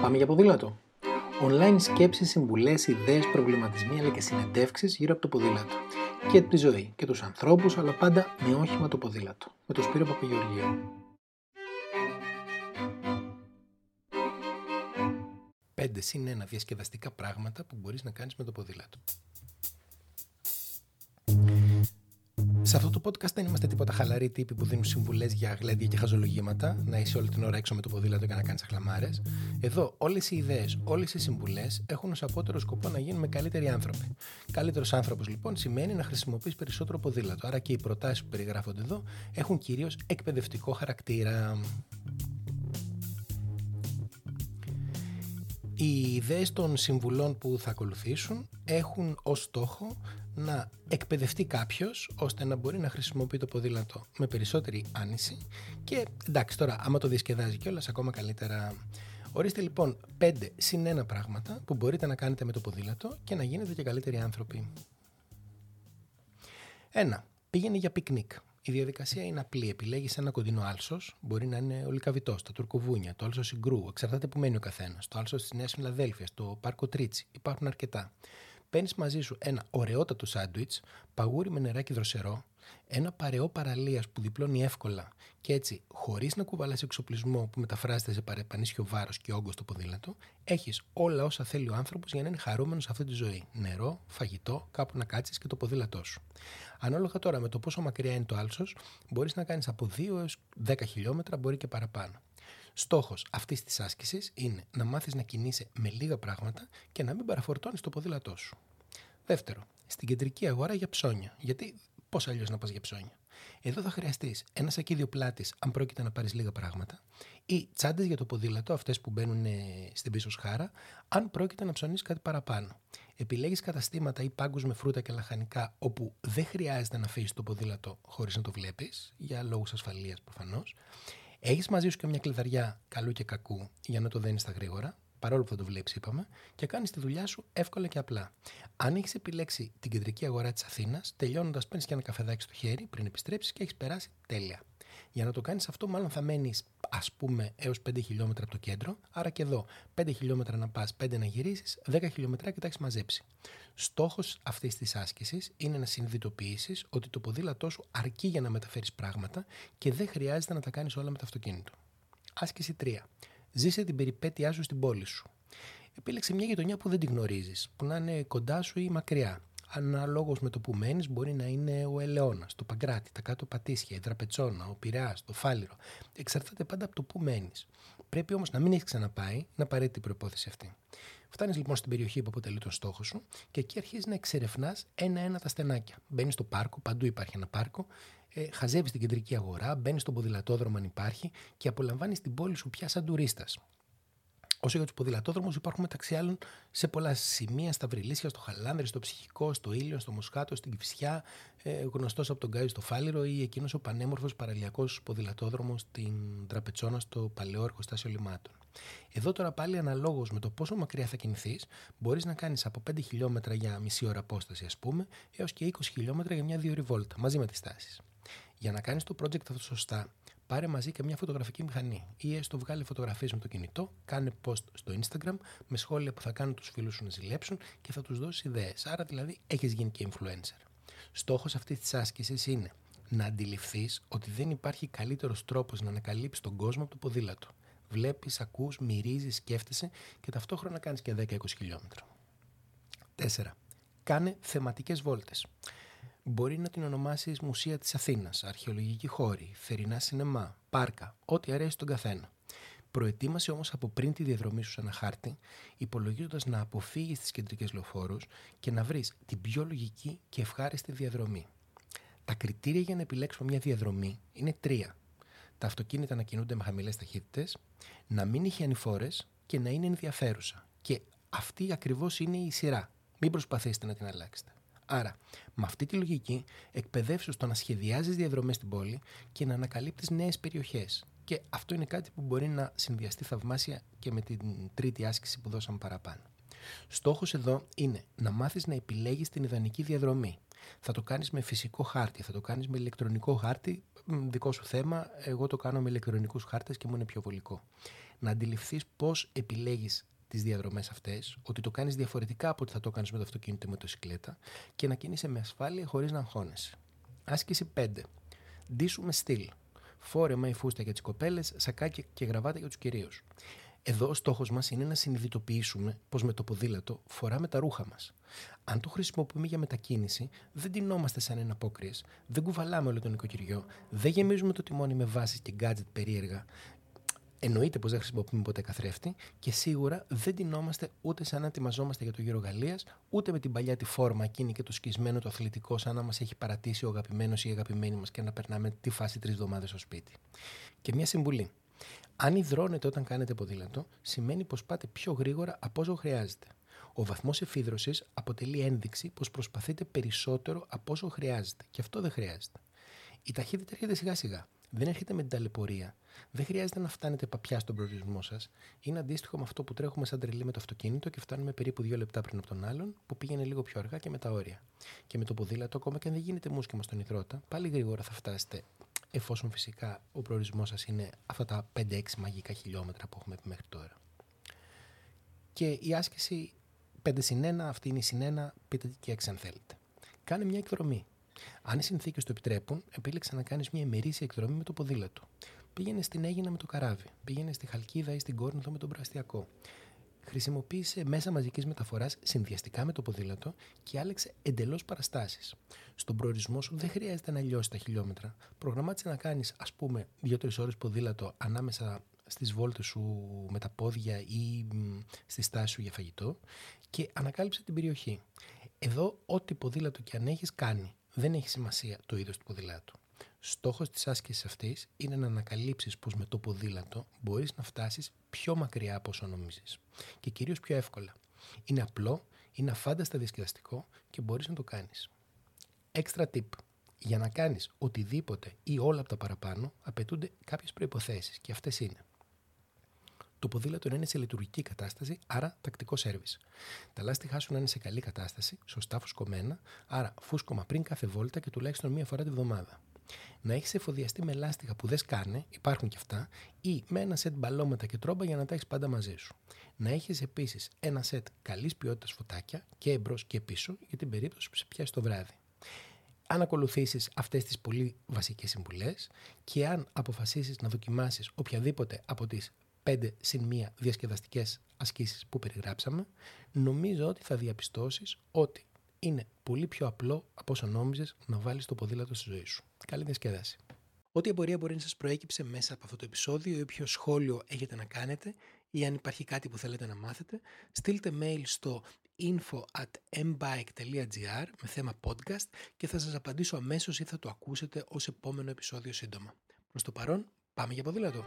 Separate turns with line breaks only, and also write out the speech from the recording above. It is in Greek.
Πάμε για ποδήλατο. Online σκέψεις, συμβουλές, ιδέες, προβληματισμοί αλλά και συνεντεύξεις γύρω από το ποδήλατο. Και τη ζωή και τους ανθρώπους αλλά πάντα με όχημα το ποδήλατο. Με το Σπύρο Παπαγεωργίου. Πέντε συν ένα διασκεδαστικά πράγματα που μπορείς να κάνεις με το ποδήλατο. Σε αυτό το podcast δεν είμαστε τίποτα χαλαροί τύποι που δίνουν συμβουλές για γλέντια και χαζολογήματα, να είσαι όλη την ώρα έξω με το ποδήλατο και να κάνεις αχλαμάρες. Εδώ όλες οι ιδέες, όλες οι συμβουλές έχουν ως απότερο σκοπό να γίνουμε καλύτεροι άνθρωποι. Καλύτερος άνθρωπος λοιπόν σημαίνει να χρησιμοποιείς περισσότερο ποδήλατο. Άρα και οι προτάσεις που περιγράφονται εδώ έχουν κυρίως εκπαιδευτικό χαρακτήρα. Οι ιδέες των συμβουλών που θα ακολουθήσουν έχουν ως στόχο να εκπαιδευτεί κάποιος ώστε να μπορεί να χρησιμοποιεί το ποδήλατο με περισσότερη άνεση και εντάξει τώρα άμα το διασκεδάζει κιόλας ακόμα καλύτερα Ορίστε λοιπόν πέντε συν 1 πράγματα που μπορείτε να κάνετε με το ποδήλατο και να γίνετε και καλύτεροι άνθρωποι. Ένα, Πήγαινε για πικνίκ. Η διαδικασία είναι απλή. Επιλέγεις ένα κοντινό άλσος. Μπορεί να είναι ο Λυκαβηττό, τα Τουρκοβούνια, το άλσος Συγκρού. Εξαρτάται που μένει ο καθένας. Το άλσος της Νέας Φιλαδέλφειας, το Πάρκο Τρίτση. Υπάρχουν αρκετά. Παίρνεις μαζί σου ένα ωραιότατο σάντουιτς, παγούρι με νεράκι δροσερό, ένα παρεό παραλίας που διπλώνει εύκολα και έτσι, χωρίς να κουβαλάς εξοπλισμό που μεταφράζεται σε παρεπανίσιο βάρος και όγκος στο ποδήλατο, έχεις όλα όσα θέλει ο άνθρωπος για να είναι χαρούμενος σε αυτή τη ζωή. Νερό, φαγητό, κάπου να κάτσεις και το ποδήλατό σου. Ανάλογα τώρα με το πόσο μακριά είναι το άλσος, μπορείς να κάνεις από 2 έως 10 χιλιόμετρα, μπορεί και παραπάνω. Στόχος αυτής της άσκησης είναι να μάθεις να κινείσαι με λίγα πράγματα και να μην παραφορτώνεις το ποδήλατό σου. Δεύτερο, στην κεντρική αγορά για ψώνια. Γιατί πώς αλλιώς να πας για ψώνια; Εδώ θα χρειαστείς ένα σακίδιο πλάτης, αν πρόκειται να πάρεις λίγα πράγματα, ή τσάντες για το ποδήλατο, αυτές που μπαίνουν ε, στην πίσω σχάρα, αν πρόκειται να ψωνίσεις κάτι παραπάνω. Επιλέγεις καταστήματα ή πάγκους με φρούτα και λαχανικά, όπου δεν χρειάζεται να αφήσεις το ποδήλατο χωρίς να το βλέπεις, για λόγους ασφαλείας προφανώς. Έχεις μαζί σου και μια κλειδαριά καλού και κακού για να το δένεις στα γρήγορα, παρόλο που θα το βλέπει, είπαμε, και κάνεις τη δουλειά σου εύκολα και απλά. Αν έχεις επιλέξει την κεντρική αγορά της Αθήνας, τελειώνοντας παίρνεις και ένα καφεδάκι στο χέρι πριν επιστρέψεις και έχεις περάσει τέλεια. Για να το κάνεις αυτό, μάλλον θα μένεις, ας πούμε, έως 5 χιλιόμετρα από το κέντρο. Άρα και εδώ, 5 χιλιόμετρα να πας, 5 να γυρίσεις, 10 χιλιόμετρα και τα έχει μαζέψει. Στόχος αυτής της άσκησης είναι να συνειδητοποιήσεις ότι το ποδήλατό σου αρκεί για να μεταφέρεις πράγματα και δεν χρειάζεται να τα κάνεις όλα με το αυτοκίνητο. Άσκηση 3. Ζήσε την περιπέτειά σου στην πόλη σου. Επίλεξε μια γειτονιά που δεν την γνωρίζεις, που να είναι κοντά σου ή μακριά. Αναλόγως με το που μένεις, μπορεί να είναι ο Ελαιώνας, το Παγκράτη, τα κάτω Πατήσια, η Τραπετσόνα, ο Πειραιά, το Φάληρο. Εξαρτάται πάντα από το που μένεις. Πρέπει όμως να μην έχεις ξαναπάει, να παρέτει την προπόθεση αυτή. Φτάνεις λοιπόν στην περιοχή που αποτελεί τον στόχο σου και εκεί αρχίζεις να εξερευνάς ένα-ένα τα στενάκια. Μπαίνεις στο πάρκο, παντού υπάρχει ένα πάρκο, ε, χαζεύεις την κεντρική αγορά, μπαίνεις στον ποδηλατόδρομο αν υπάρχει και απολαμβάνεις την πόλη σου πια σαν τουρίστας. Όσο για τους ποδηλατόδρομους, υπάρχουν μεταξύ άλλων σε πολλά σημεία, στα Βρυλίσια, στο Χαλάνδρη, στο Ψυχικό, στο Ήλιο, στο Μοσχάτο, στην Κυφσιά, ε, γνωστός από τον Γκάι στο Φάληρο ή εκείνος ο πανέμορφος παραλιακός ποδηλατόδρομος στην Τραπετσόνα στο παλαιό εργοστάσιο λιμάτων. Εδώ τώρα πάλι αναλόγως με το πόσο μακριά θα κινηθείς, μπορείς να κάνεις από 5 χιλιόμετρα για μισή ώρα απόσταση, ας πούμε, έως και 20 χιλιόμετρα για μια δύο ώρη βόλτα, μαζί με τις τάσεις. Για να κάνεις το project αυτό σωστά, πάρε μαζί και μια φωτογραφική μηχανή ή έστω βγάλει φωτογραφίες με το κινητό, κάνε post στο Instagram με σχόλια που θα κάνουν τους φίλους σου να ζηλέψουν και θα τους δώσεις ιδέες. Άρα δηλαδή έχεις γίνει και influencer. Στόχος αυτής της άσκησης είναι να αντιληφθείς ότι δεν υπάρχει καλύτερος τρόπος να ανακαλύψεις τον κόσμο από το ποδήλατο. Βλέπεις, ακούς, μυρίζεις, σκέφτεσαι και ταυτόχρονα κάνεις και 10-20 χιλιόμετρα. 4. Κάνε θεματικές βόλτες. Μπορεί να την ονομάσεις Μουσεία της Αθήνας, Αρχαιολογική χώρη, Θερινά Σινεμά, Πάρκα, ό,τι αρέσει τον καθένα. Προετοίμασε όμως από πριν τη διαδρομή σου σε ένα χάρτη, υπολογίζοντας να αποφύγεις τις κεντρικές λεωφόρους και να βρεις την πιο λογική και ευχάριστη διαδρομή. Τα κριτήρια για να επιλέξουμε μια διαδρομή είναι τρία. Τα αυτοκίνητα να κινούνται με χαμηλές ταχύτητες, να μην έχει ανηφόρες και να είναι ενδιαφέρουσα. Και αυτή ακριβώς είναι η σειρά. Μην προσπαθήσετε να την αλλάξετε. Άρα, με αυτή τη λογική, εκπαιδεύσου στο να σχεδιάζεις διαδρομές στην πόλη και να ανακαλύπτεις νέες περιοχές. Και αυτό είναι κάτι που μπορεί να συνδυαστεί θαυμάσια και με την τρίτη άσκηση που δώσαμε παραπάνω. Στόχος εδώ είναι να μάθεις να επιλέγεις την ιδανική διαδρομή. Θα το κάνεις με φυσικό χάρτη, θα το κάνεις με ηλεκτρονικό χάρτη, δικό σου θέμα. Εγώ το κάνω με ηλεκτρονικούς χάρτες και μου είναι πιο βολικό. να αντιληφθείς πώς επιλέγεις τις διαδρομές αυτές, ότι το κάνεις διαφορετικά από ότι θα το κάνεις με το αυτοκίνητο ή με το σικλέτα και να κινείσαι με ασφάλεια χωρίς να αγχώνεσαι. Άσκηση 5. Ντύσου με στυλ. Φόρεμα ή φούστα για τις κοπέλες, σακάκια και γραβάτα για τους κυρίους. Εδώ ο στόχος μας είναι να συνειδητοποιήσουμε πως με το ποδήλατο φοράμε τα ρούχα μας. Αν το χρησιμοποιούμε για μετακίνηση, δεν τεινόμαστε σαν ένα απόκριες, δεν κουβαλάμε όλο τον οικοκυριό, δεν γεμίζουμε το τιμόνι με βάσεις και γκάτζετ περίεργα. Εννοείται πως δεν χρησιμοποιούμε ποτέ καθρέφτη και σίγουρα δεν τεινόμαστε ούτε σαν να ετοιμαζόμαστε για το γύρο Γαλλίας, ούτε με την παλιά τη φόρμα εκείνη και το σκισμένο το αθλητικό, σαν να μας έχει παρατήσει ο αγαπημένος ή η αγαπημένη μας και να περνάμε τη φάση τρεις εβδομάδες στο σπίτι. Και μια συμβουλή. Αν υδρώνετε όταν κάνετε ποδήλατο, σημαίνει πως πάτε πιο γρήγορα από όσο χρειάζεται. Ο βαθμός εφίδρωσης αποτελεί ένδειξη πως προσπαθείτε περισσότερο από όσο χρειάζεται. Και αυτό δεν χρειάζεται. Η ταχύτητα έρχεται σιγά σιγά. Δεν έρχεται με την ταλαιπωρία. Δεν χρειάζεται να φτάνετε παπιά στον προορισμό σας. Είναι αντίστοιχο με αυτό που τρέχουμε σαν τρελή με το αυτοκίνητο και φτάνουμε περίπου δύο λεπτά πριν από τον άλλον, που πήγαινε λίγο πιο αργά και με τα όρια. Και με το ποδήλατο, ακόμα και αν δεν γίνεται μουσκεμα στον υδρότα, πάλι γρήγορα θα φτάσετε εφόσον φυσικά ο προορισμός σας είναι αυτά τα 5-6 μαγικά χιλιόμετρα που έχουμε πει μέχρι τώρα. Και η άσκηση 5 συν 1, αυτή είναι η συν 1, πείτε και 6 αν θέλετε. Κάνε μια εκδρομή. Αν οι συνθήκες το επιτρέπουν, επίλεξε να κάνεις μια ημερήσια εκδρομή με το ποδήλατο. Πήγαινε στην Έγινα με το καράβι. Πήγαινε στη Χαλκίδα ή στην Κόρνηθο με τον Πραστιακό χρησιμοποίησε μέσα μαζικής μεταφοράς συνδυαστικά με το ποδήλατο και άλεξε εντελώς παραστάσεις. Στον προορισμό σου δεν χρειάζεται να λιώσεις τα χιλιόμετρα. Προγραμμάτισε να κάνεις, ας πούμε, 2-3 ώρες ποδήλατο ανάμεσα στις βόλτες σου με τα πόδια ή στη στάση σου για φαγητό και ανακάλυψε την περιοχή. Εδώ, ό,τι ποδήλατο και αν έχεις, κάνει. Δεν έχει σημασία το είδος του ποδηλάτου. Στόχος της άσκησης αυτής είναι να ανακαλύψεις πως με το ποδήλατο μπορείς να φτάσεις πιο μακριά από όσο νομίζεις και κυρίως πιο εύκολα. Είναι απλό, είναι αφάνταστα διασκεδαστικό και μπορείς να το κάνεις. Extra tip. Για να κάνεις οτιδήποτε ή όλα από τα παραπάνω απαιτούνται κάποιες προϋποθέσεις και αυτές είναι το ποδήλατο να είναι σε λειτουργική κατάσταση, άρα τακτικό σερβις. Τα λάστιχά σου να είναι σε καλή κατάσταση, σωστά φουσκωμένα, άρα φούσκωμα πριν κάθε βόλτα και τουλάχιστον μία φορά τη βδομάδα να έχεις εφοδιαστεί με λάστιχα που δεν σκάνε, υπάρχουν και αυτά, ή με ένα σετ μπαλώματα και τρόμπα για να τα έχεις πάντα μαζί σου. Να έχεις επίσης ένα σετ καλής ποιότητας φωτάκια και εμπρός και πίσω για την περίπτωση που σε πιάσει το βράδυ. Αν ακολουθήσεις αυτές τις πολύ βασικές συμβουλές και αν αποφασίσεις να δοκιμάσεις οποιαδήποτε από τις 5 συν 1 διασκεδαστικέ ασκήσεις που περιγράψαμε, νομίζω ότι θα διαπιστώσεις ότι είναι πολύ πιο απλό από όσο νόμιζες να βάλεις το ποδήλατο στη ζωή σου. Καλή διασκέδαση. Ό,τι απορία μπορεί να σας προέκυψε μέσα από αυτό το επεισόδιο ή όποιο σχόλιο έχετε να κάνετε ή αν υπάρχει κάτι που θέλετε να μάθετε, στείλτε mail στο info at mbike.gr με θέμα podcast και θα σας απαντήσω αμέσως ή θα το ακούσετε ως επόμενο επεισόδιο σύντομα. Προς το παρόν, πάμε για ποδήλατο!